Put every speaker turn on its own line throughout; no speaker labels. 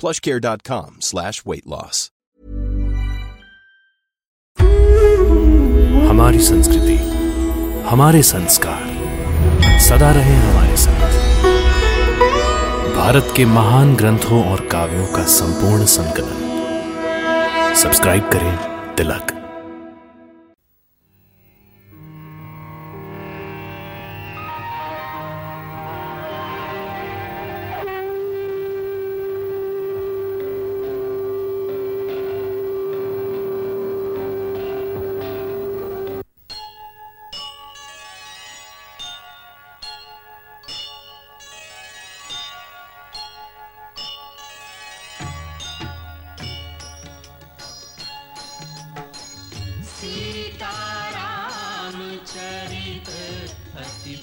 plushcare.com slash weight loss.
हमारी संस्कृति, हमारे संस्कार सदा रहे हमारे साथ। भारत के महान ग्रंथों और काव्यों का संपूर्ण संकलन। सब्सक्राइब करें तिलक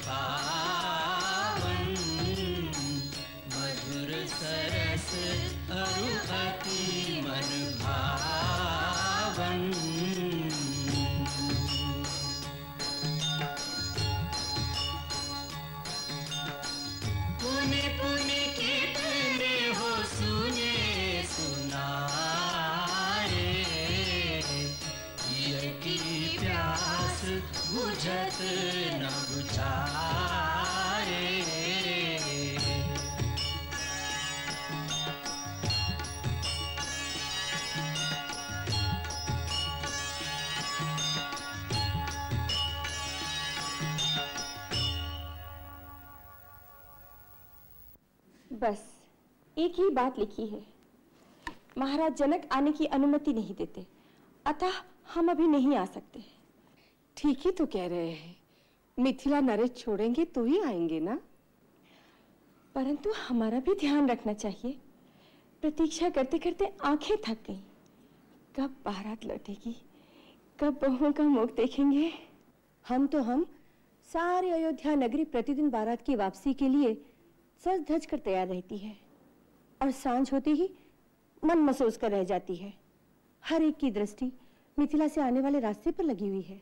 अति
एक ही बात लिखी है। महाराज जनक आने की अनुमति नहीं देते। अतः हम अभी नहीं आ सकते।
ठीक ही तो कह रहे हैं। मिथिला नरेश छोड़ेंगे तो ही आएँगे ना?
परंतु हमारा भी ध्यान रखना चाहिए। प्रतीक्षा करते करते आँखें थक गई। कब बारात लौटेगी? कब बहुओं का मुख देखेंगे?
हम तो हम सारी अयोध्या नगरी प्रतिदिन बारात की वापसी के लिए सज धज कर तैयार रहती है। और साँझ होते ही मन महसूस कर रह जाती है। हर एक की दृष्टि मिथिला से आने वाले रास्ते पर लगी हुई है।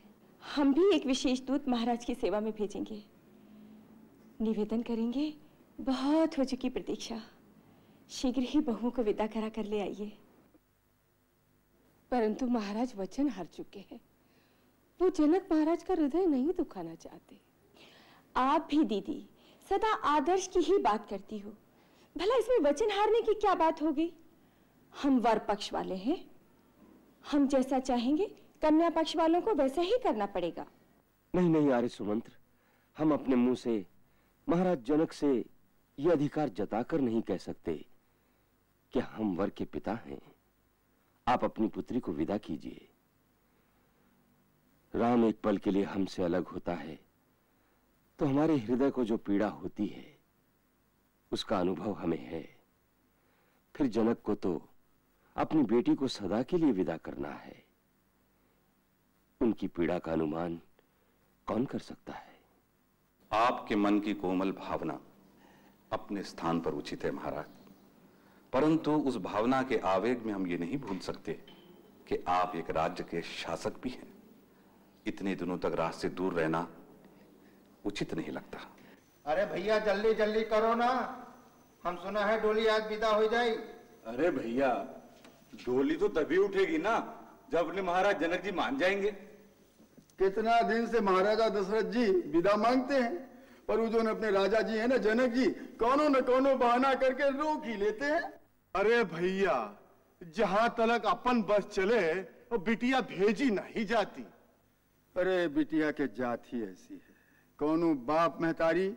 हम भी एक विशेष दूत महाराज की सेवा में भेजेंगे। निवेदन करेंगे बहुत हो चुकी प्रतीक्षा। शीघ्र ही बहुओं को विदा करा कर ले आइए।
परंतु महाराज वचन हार चुके हैं। वो जनक महाराज का हृदय नहीं दुखाना चाहते।
आप भी दीदी सदा आदर्श की ही बात करती हो। भला इसमें वचन हारने की क्या बात होगी? हम वर पक्ष वाले हैं। हम जैसा चाहेंगे, कन्या पक्ष वालों को वैसा ही करना पड़ेगा।
नहीं नहीं, आर्य सुमंत्र। हम अपने मुँह से, महाराज जनक से यह अधिकार जताकर नहीं कह सकते कि हम वर के पिता हैं। आप अपनी पुत्री को विदा कीजिए। राम एक पल के लिए हमसे अलग होता है तो हमारे हृदय को जो पीड़ा होती है उसका अनुभव हमें है। फिर जनक को तो अपनी बेटी को सदा के लिए विदा करना है। उनकी पीड़ा का अनुमान कौन कर सकता है?
आपके मन की कोमल भावना अपने स्थान पर उचित है महाराज। परंतु उस भावना के आवेग में हम ये नहीं भूल सकते कि आप एक राज्य के शासक भी हैं। इतने दिनों तक राज से दूर रहना उचित नहीं लगता।
अरे भैया जल्दी जल्दी करो ना। हम सुना है डोली आज विदा हो जाए।
अरे भैया डोली तो तभी उठेगी ना जब अपने महाराज जनक जी मान जाएँगे।
कितना दिन से महाराजा दशरथ जी विदा मांगते हैं पर वो जो न अपने राजा जी है ना जनक जी कौनो न कौनो बहाना करके रोक ही लेते हैं।
अरे भैया जहाँ तलक अपन बस चले वो बिटिया भेजी नहीं जाती।
अरे बिटिया के जात ही ऐसी है। कौनो बाप महतारी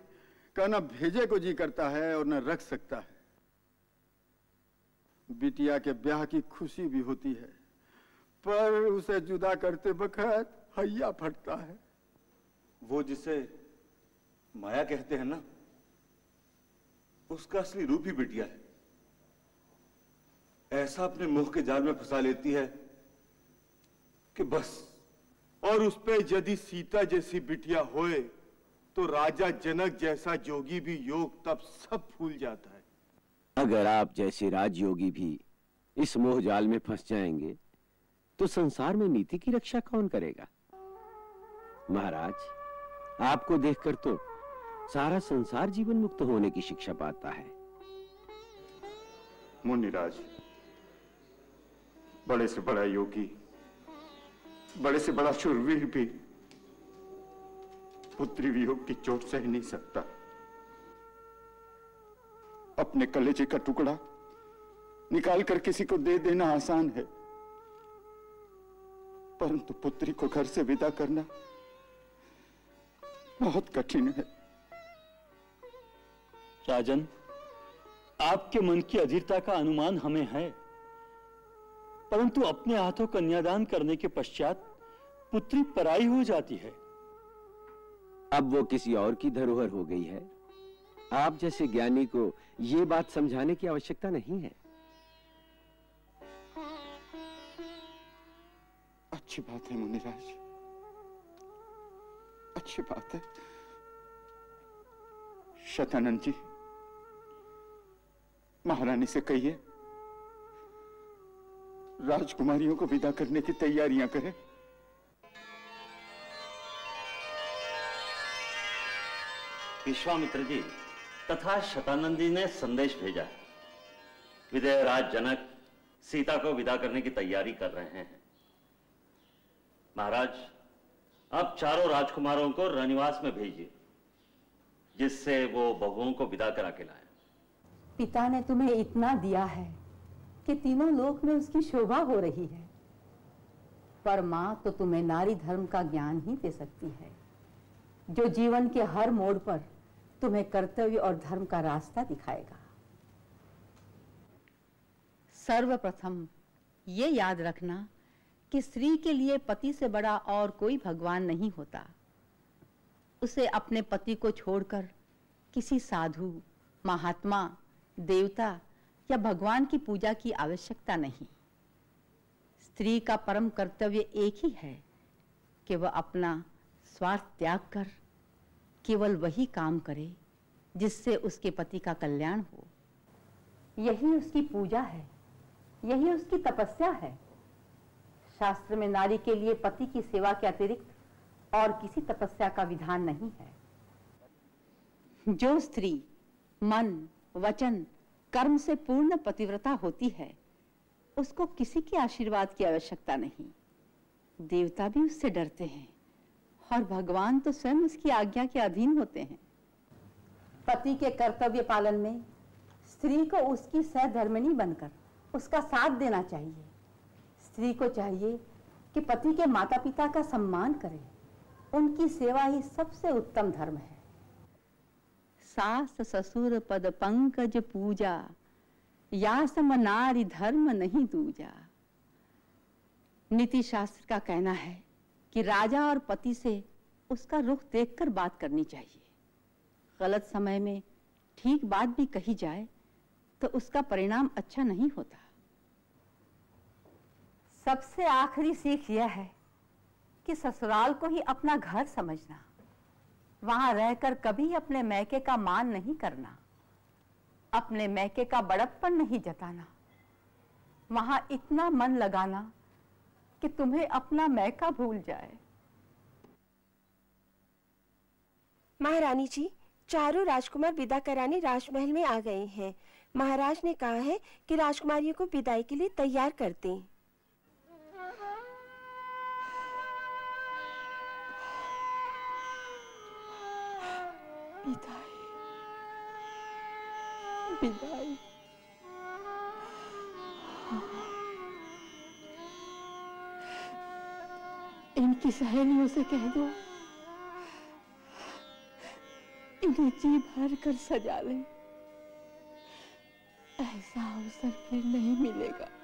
का न भेजे को जी करता है और न रख सकता है। बिटिया के ब्याह की खुशी भी होती है, पर उसे जुदा करते वक्त हैया फटता है।
वो जिसे माया कहते हैं ना, उसका असली रूप ही बिटिया है। ऐसा अपने मुख के जाल में फंसा लेती है
कि बस, और उस पे यदि सीता जैसी बिटिया होए तो राजा जनक जैसा जोगी भी योग तब सब भूल जाता है।
अगर आप जैसे राजयोगी भी इस मोह जाल में फंस जाएँगे तो संसार में नीति की रक्षा कौन करेगा? महाराज आपको देखकर तो सारा संसार जीवन मुक्त होने की शिक्षा पाता है।
मुनिराज बड़े से बड़ा योगी बड़े से बड़ा शूरवीर भी पुत्री वियोग की चोट सह नहीं सकता। अपने कलेजे का टुकड़ा निकाल कर किसी को दे देना आसान है। परंतु पुत्री को घर से विदा करना बहुत कठिन है।
राजन, आपके मन की अधीरता का अनुमान हमें है। परंतु अपने हाथों कन्यादान करने के पश्चात पुत्री पराई हो जाती है।
अब वो किसी और की धरोहर हो गई है। आप जैसे ज्ञानी को ये बात समझाने की आवश्यकता नहीं है।
अच्छी बात है, मुनिराज। अच्छी बात है। शतानंद जी, महारानी से कहिए, राजकुमारियों को विदा करने की तैयारियाँ करें।
विश्वामित्र जी, तथा शतानंद जी ने संदेश भेजा। है विदय राज जनक सीता को विदा करने की तैयारी कर रहे हैं। महाराज अब चारों राजकुमारों को रनिवास में भेजिए, जिससे वो बहुओं को विदा करा के लाए।
पिता ने तुम्हें इतना दिया है कि तीनों लोक में उसकी शोभा हो रही है। पर माँ तो तुम्हें नारी धर्म का ज्ञान ही दे सकती है, जो जीवन के हर मोड़ पर तुम्हें कर्तव्य और धर्म का रास्ता दिखाएगा। सर्वप्रथम ये याद रखना कि स्त्री के लिए पति से बड़ा और कोई भगवान नहीं होता। उसे अपने पति को छोड़कर किसी साधु, महात्मा, देवता या भगवान की पूजा की आवश्यकता नहीं। स्त्री का परम कर्तव्य एक ही है कि वह अपना स्वार्थ त्याग कर केवल वही काम करे जिससे उसके पति का कल्याण हो। यही उसकी पूजा है, यही उसकी तपस्या है। शास्त्र में नारी के लिए पति की सेवा के अतिरिक्त और किसी तपस्या का विधान नहीं है। जो स्त्री मन, वचन, कर्म से पूर्ण पतिव्रता होती है, उसको किसी के आशीर्वाद की आवश्यकता नहीं। देवता भी उससे डरते हैं। और भगवान तो स्वयं उसकी आज्ञा के अधीन होते हैं। पति के कर्तव्य पालन में स्त्री को उसकी सहधर्मिणी बनकर उसका साथ देना चाहिए। स्त्री को चाहिए कि पति के माता पिता का सम्मान करे। उनकी सेवा ही सबसे उत्तम धर्म है। सास ससुर पद पंकज पूजा या सम नारी धर्म नहीं दूजा। नीति शास्त्र का कहना है कि राजा और पति से उसका रुख देखकर बात करनी चाहिए। गलत समय में ठीक बात भी कही जाए तो उसका परिणाम अच्छा नहीं होता। सबसे आखिरी सीख यह है कि ससुराल को ही अपना घर समझना। वहाँ रहकर कभी अपने मैके का मान नहीं करना, अपने मैके का बड़प्पन नहीं जताना। वहाँ इतना मन लगाना कि तुम्हें अपना मैका भूल जाए।
महारानी जी चारों राजकुमार विदा कराने राजमहल में आ गए हैं। महाराज ने कहा है कि राजकुमारियों को विदाई के लिए तैयार कर दें।
विदाई। विदाई। इनकी सहेलियों से कह दो। इन्हें जी भर कर सजा ले। ऐसा अवसर फिर नहीं मिलेगा।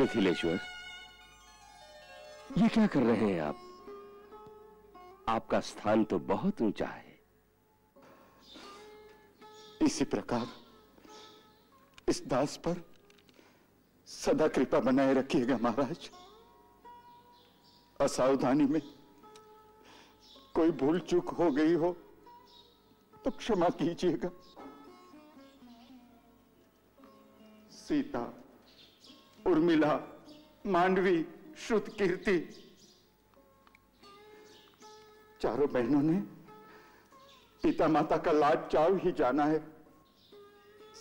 मिथिलेश्वर ये क्या कर रहे हैं आप? आपका स्थान तो बहुत ऊँचा है।
इसी प्रकार, इस दास पर सदा कृपा बनाए रखिएगा महाराज। असावधानी में कोई भूल चूक हो गई हो तो क्षमा कीजिएगा। सीता उर्मिला, मांडवी, श्रुत कीर्ति। चारों बहनों ने पिता माता का लाड चाव ही जाना है।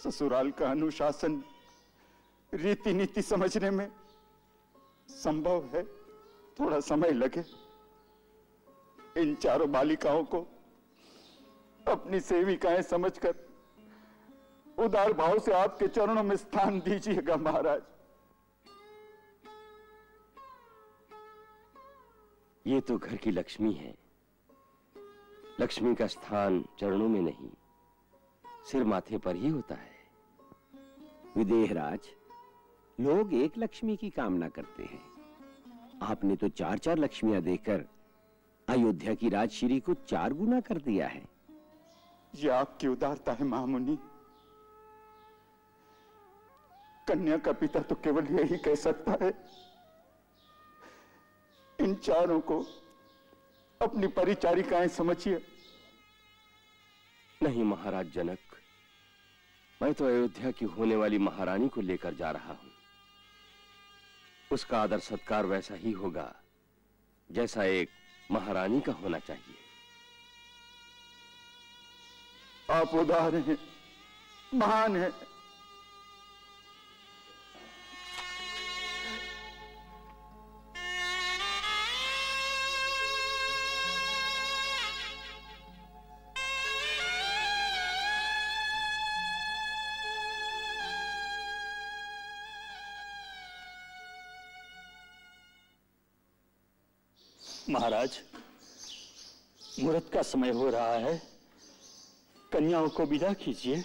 ससुराल का अनुशासन रीति नीति समझने में संभव है। थोड़ा समय लगे। इन चारों बालिकाओं को अपनी सेविकाएँ समझकर उदार भाव से आपके चरणों में स्थान दीजिएगा महाराज।
ये तो घर की लक्ष्मी है। लक्ष्मी का स्थान चरणों में नहीं, सिर माथे पर ही होता है।
विदेहराज लोग एक लक्ष्मी की कामना करते हैं। आपने तो चार चार लक्ष्मियाँ देकर अयोध्या की राजश्री को चार गुना कर दिया है।
यह आपकी उदारता है, महामुनि। कन्या का पिता तो केवल यही कह सकता है। इन चारों को अपनी परिचारिकाएँ समझिए।
नहीं महाराज जनक मैं तो अयोध्या की होने वाली महारानी को लेकर जा रहा हूँ। उसका आदर सत्कार वैसा ही होगा जैसा एक महारानी का होना चाहिए।
आप उदार हैं महान हैं।
महाराज मुहूर्त का समय हो रहा है। कन्याओं को विदा कीजिए।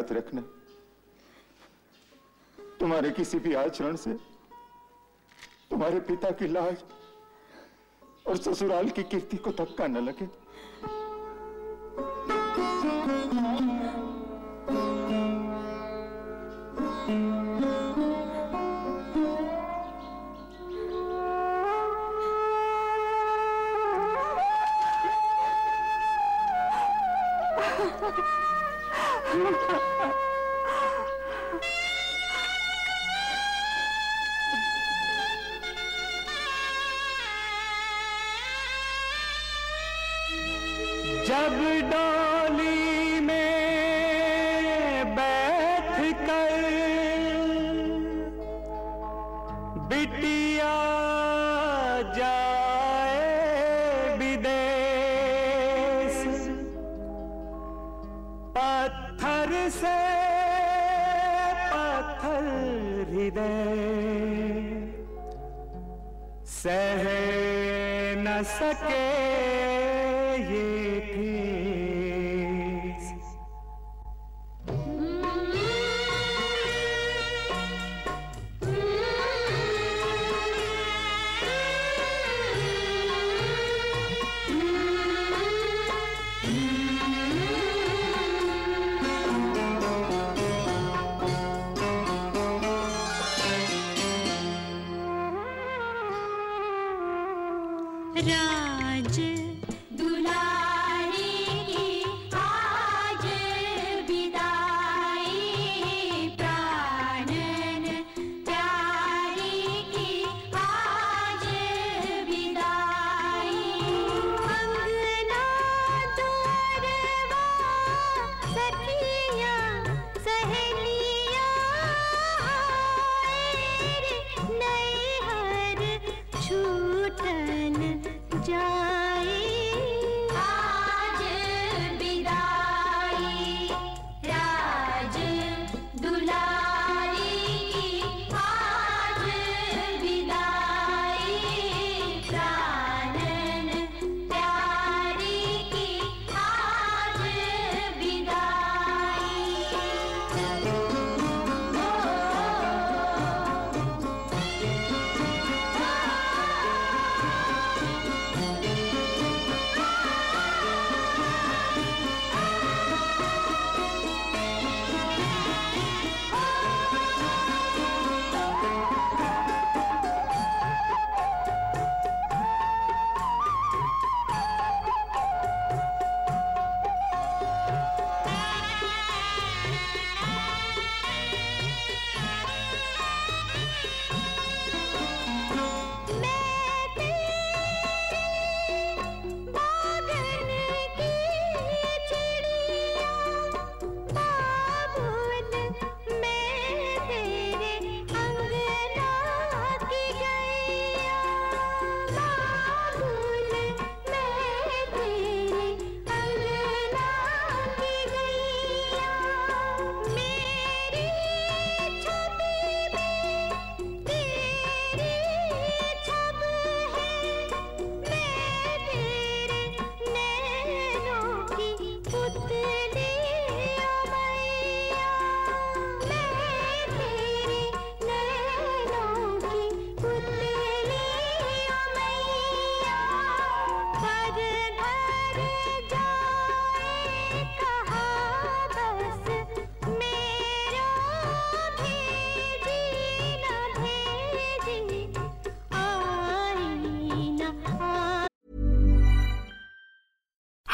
याद रखना। तुम्हारे किसी भी आचरण से, तुम्हारे पिता की लाज और ससुराल की कीर्ति को धक्का न लगे।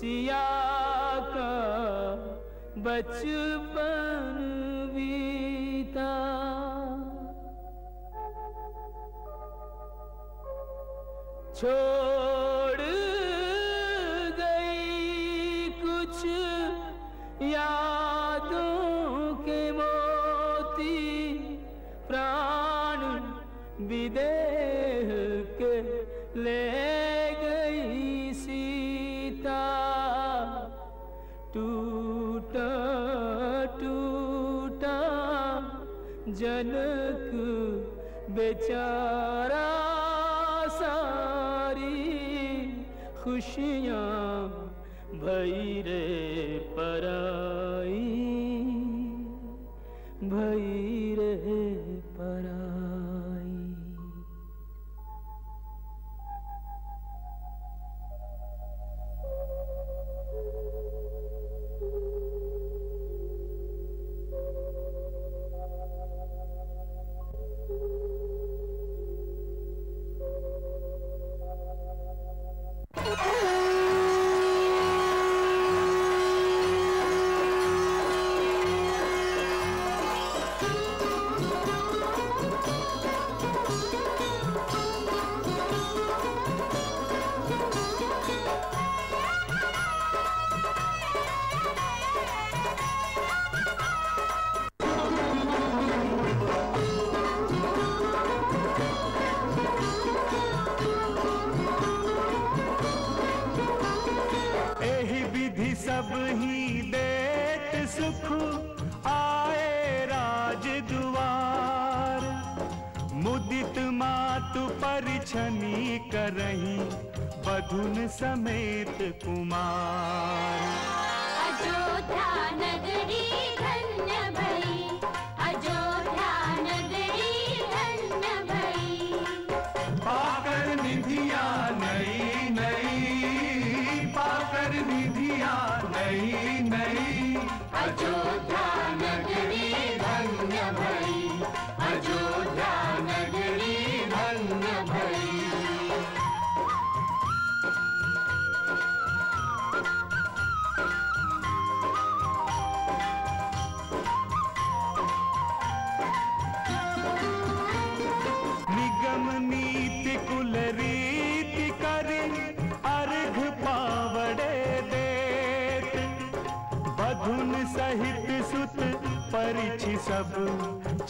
सिया का बचपन बीता। छोड़
coxinha.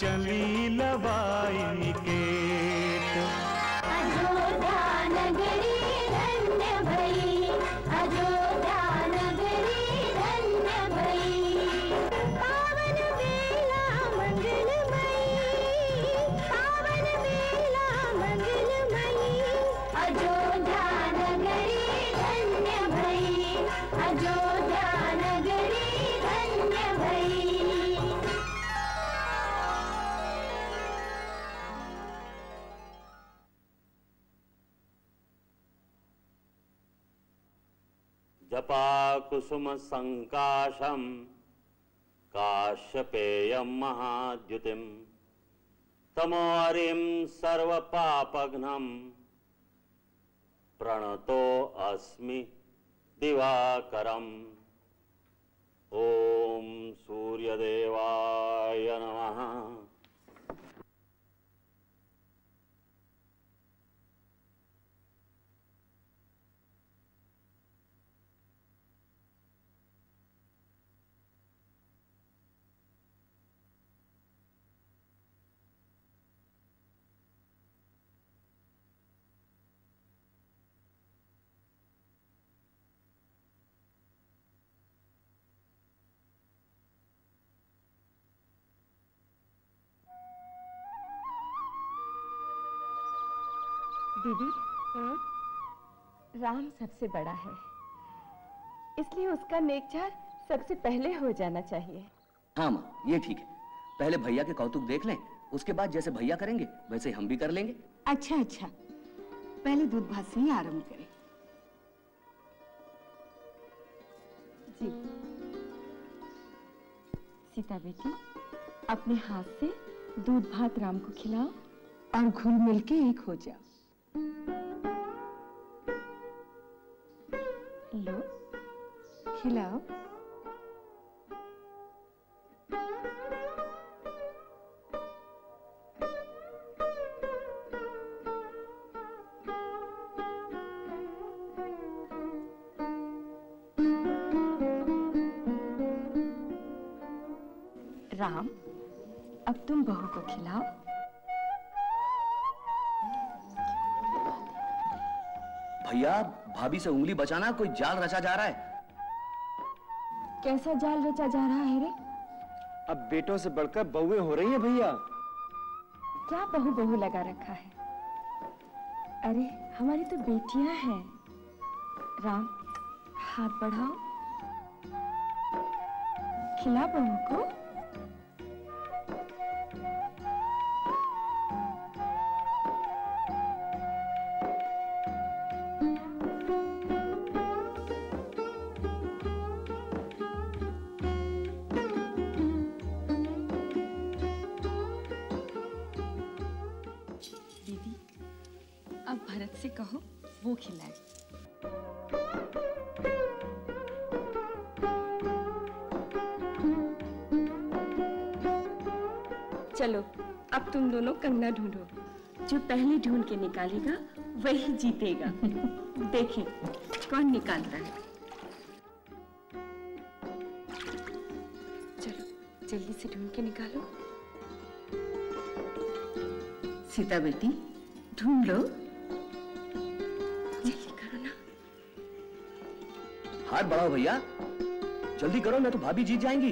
चली लवाई
जपा कुसुम संकाशम काश्यपेयं महाद्युतिम। तमोहरिं सर्वपापघ्नं प्रणतो अस्मि दिवाकरम्। ॐ सूर्यदेवाय नमः।
दीदी राम सबसे बड़ा है। इसलिए उसका नेकचार सबसे पहले हो जाना चाहिए।
हाँ माँ ये ठीक है। पहले भैया के कौतुक देख लें उसके बाद जैसे भैया करेंगे वैसे हम भी कर लेंगे।
अच्छा अच्छा। पहले दूध भात से ही आरंभ करें।
जी। सीता बेटी अपने हाथ से दूध भात राम को खिलाओ
और घुल मिल के एक हो जाओ। खिलाओ
राम, अब तुम बहू को खिलाओ।
भैया, भाभी से उंगली बचाना कोई जाल रचा जा रहा है?
कैसा जाल रचा जा रहा है रे?
अब बेटों से बढ़कर बहुए हो रही है भैया।
क्या बहु बहु लगा रखा है? अरे हमारी तो बेटियाँ हैं। राम हाथ बढ़ाओ। खिला बहू को। कहो, वो खिलाए। चलो, अब तुम दोनों कंगना ढूंढो। जो पहले ढूंढ के निकालेगा, वही जीतेगा। देखें, कौन निकालता है। चलो, जल्दी से ढूंढ के निकालो।
सीता बेटी ढूंढ लो।
हाथ बढ़ाओ भैया। जल्दी करो मैं तो भाभी जीत जाएँगी।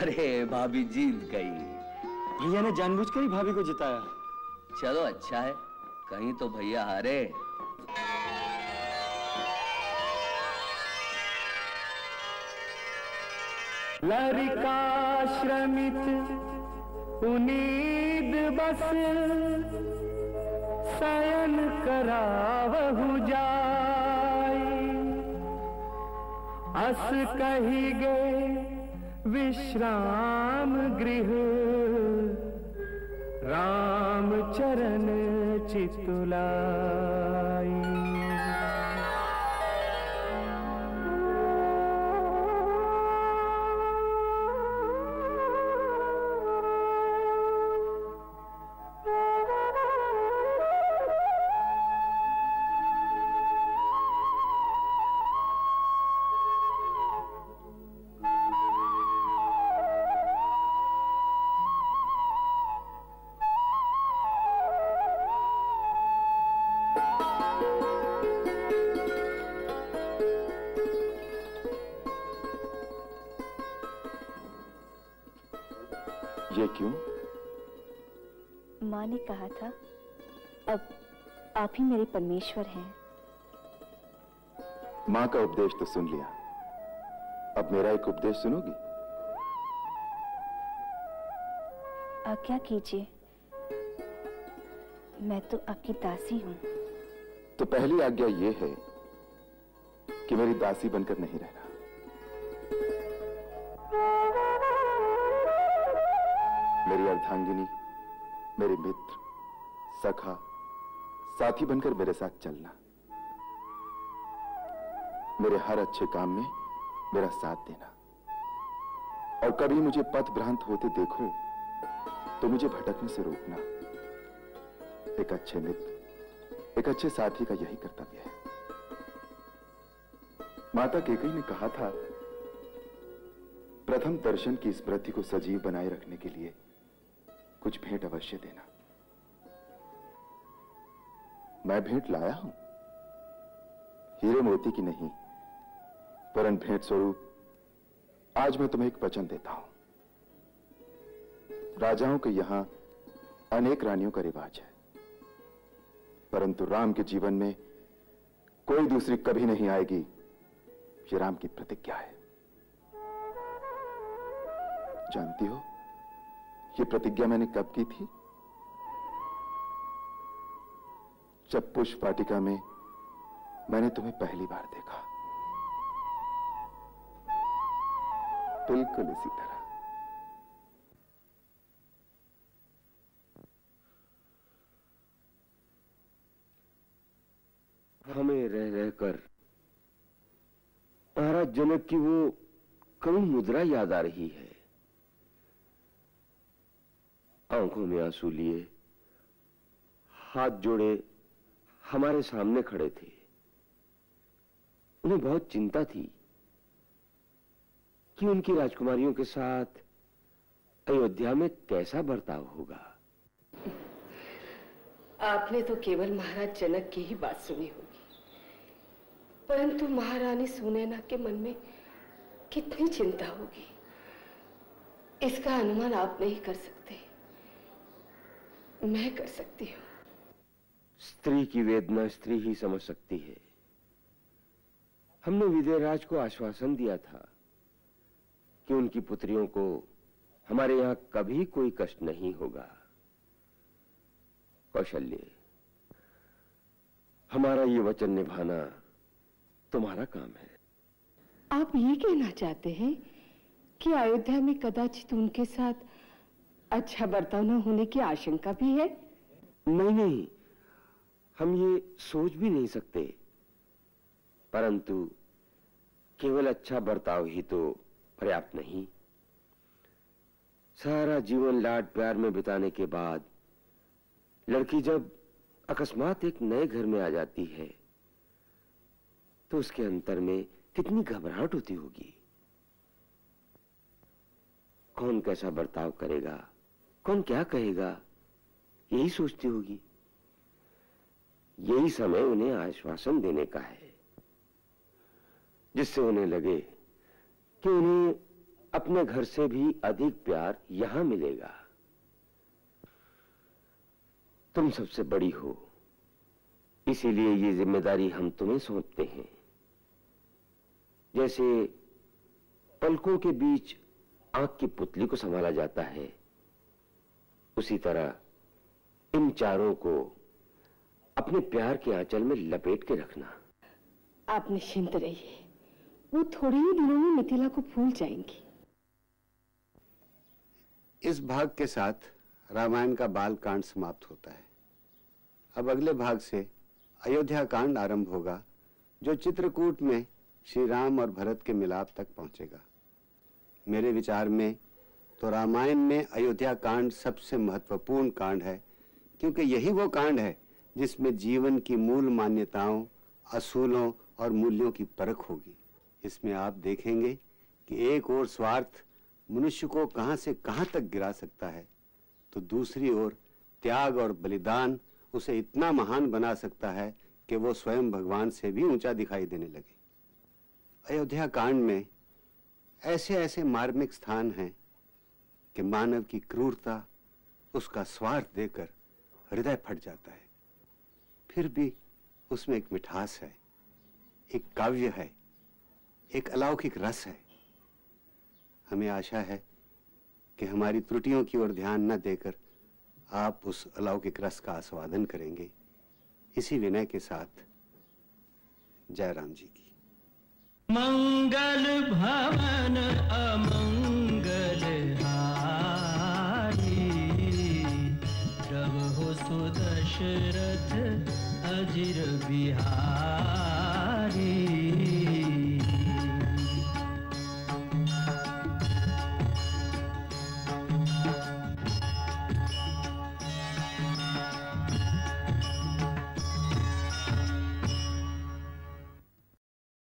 अरे भाभी जीत गई।
भैया ने जानबूझकर ही भाभी को जिताया।
चलो अच्छा है। कहीं तो भैया हारे।
लरिकाश्रमित उनीद बस शयन करावहु जाई। अस कही गए विश्राम गृह राम चरण चितुलाई
ये क्यों?
माँ ने कहा था अब आप ही मेरे परमेश्वर हैं।
माँ का उपदेश तो सुन लिया। अब मेरा एक उपदेश सुनोगी?
आज्ञा कीजिए? मैं तो आपकी दासी हूँ।
तो पहली आज्ञा यह है कि मेरी दासी बनकर नहीं रहना। मेरे मित्र, सखा, साथी बनकर मेरे साथ चलना। मेरे हर अच्छे काम में मेरा साथ देना। और कभी मुझे पथ भ्रांत होते देखो तो मुझे भटकने से रोकना। एक अच्छे मित्र, एक अच्छे साथी का यही कर्तव्य है। माता केकई ने कहा था, प्रथम दर्शन की स्मृति को सजीव बनाए रखने के लिए कुछ भेंट अवश्य देना। मैं भेंट लाया हूँ। हीरे मोती की नहीं परंत भेंट स्वरूप, आज मैं तुम्हें एक वचन देता हूँ। राजाओं के यहाँ अनेक रानियों का रिवाज है। परंतु राम के जीवन में कोई दूसरी कभी नहीं आएगी, ये राम की प्रतिज्ञा है। जानती हो? ये प्रतिज्ञा मैंने कब की थी? जब पुष्प वाटिका में मैंने तुम्हें पहली बार देखा। बिल्कुल इसी तरह।
हमें रह रहकर महाराज जनक की वो करुण मुद्रा याद आ रही है। आँखों में आँसू लिए, हाथ जोड़े, हमारे सामने खड़े थे। उन्हें बहुत चिंता थी कि उनकी राजकुमारियों के साथ अयोध्या में कैसा बर्ताव होगा।
आपने तो केवल महाराज जनक की ही बात सुनी होगी, परंतु महारानी सुनैना के मन में कितनी चिंता होगी। इसका अनुमान आप नहीं कर सकते। मैं कर सकती हूँ।
स्त्री की वेदना स्त्री ही समझ सकती है। हमने विजयराज को आश्वासन दिया था कि उनकी पुत्रियों को हमारे यहाँ कभी कोई कष्ट नहीं होगा। कौशल्य हमारा ये वचन निभाना तुम्हारा काम है।
आप ये कहना चाहते हैं कि अयोध्या में कदाचित उनके साथ अच्छा बर्ताव न होने की आशंका भी है?
नहीं नहीं। हम ये सोच भी नहीं सकते। परंतु केवल अच्छा बर्ताव ही तो पर्याप्त नहीं। सारा जीवन लाड प्यार में बिताने के बाद लड़की जब अकस्मात एक नए घर में आ जाती है तो उसके अंतर में कितनी घबराहट होती होगी। कौन कैसा बर्ताव करेगा? कौन क्या कहेगा? यही सोचती होगी। यही समय उन्हें आश्वासन देने का है, जिससे उन्हें लगे कि उन्हें अपने घर से भी अधिक प्यार यहाँ मिलेगा। तुम सबसे बड़ी हो, इसीलिए ये ज़िम्मेदारी हम तुम्हें सौंपते हैं। जैसे पलकों के बीच आँख की पुतली को संभाला जाता है उसी तरह इन चारों को अपने प्यार के आंचल में लपेट के रखना।
आप निश्चिंत रहिए। वो थोड़े ही दिनों में मिथिला को भूल जाएँगी।
इस भाग के साथ रामायण का बाल कांड समाप्त होता है। अब अगले भाग से अयोध्या कांड आरंभ होगा जो चित्रकूट में श्री राम और भरत के मिलाप तक पहुंचेगा। मेरे विचार में तो रामायण में अयोध्या कांड सबसे महत्वपूर्ण कांड है, क्योंकि यही वो कांड है जिसमें जीवन की मूल मान्यताओं, असूलों और मूल्यों की परख होगी। इसमें आप देखेंगे कि एक और स्वार्थ मनुष्य को कहाँ से कहाँ तक गिरा सकता है तो दूसरी ओर त्याग और बलिदान उसे इतना महान बना सकता है कि वो स्वयं भगवान से भी ऊँचा दिखाई देने लगे। अयोध्या कांड में ऐसे ऐसे मार्मिक स्थान हैं कि मानव की क्रूरता, उसका स्वार्थ देकर हृदय फट जाता है। फिर भी उसमें एक मिठास है, एक काव्य है, एक अलौकिक रस है। हमें आशा है कि हमारी त्रुटियों की ओर ध्यान न देकर आप उस अलौकिक रस का आस्वादन करेंगे। इसी विनय के साथ जय राम जी की।
मंगल भवन अमंगल। प्रभु सुदशरथ अजिर बिहारी।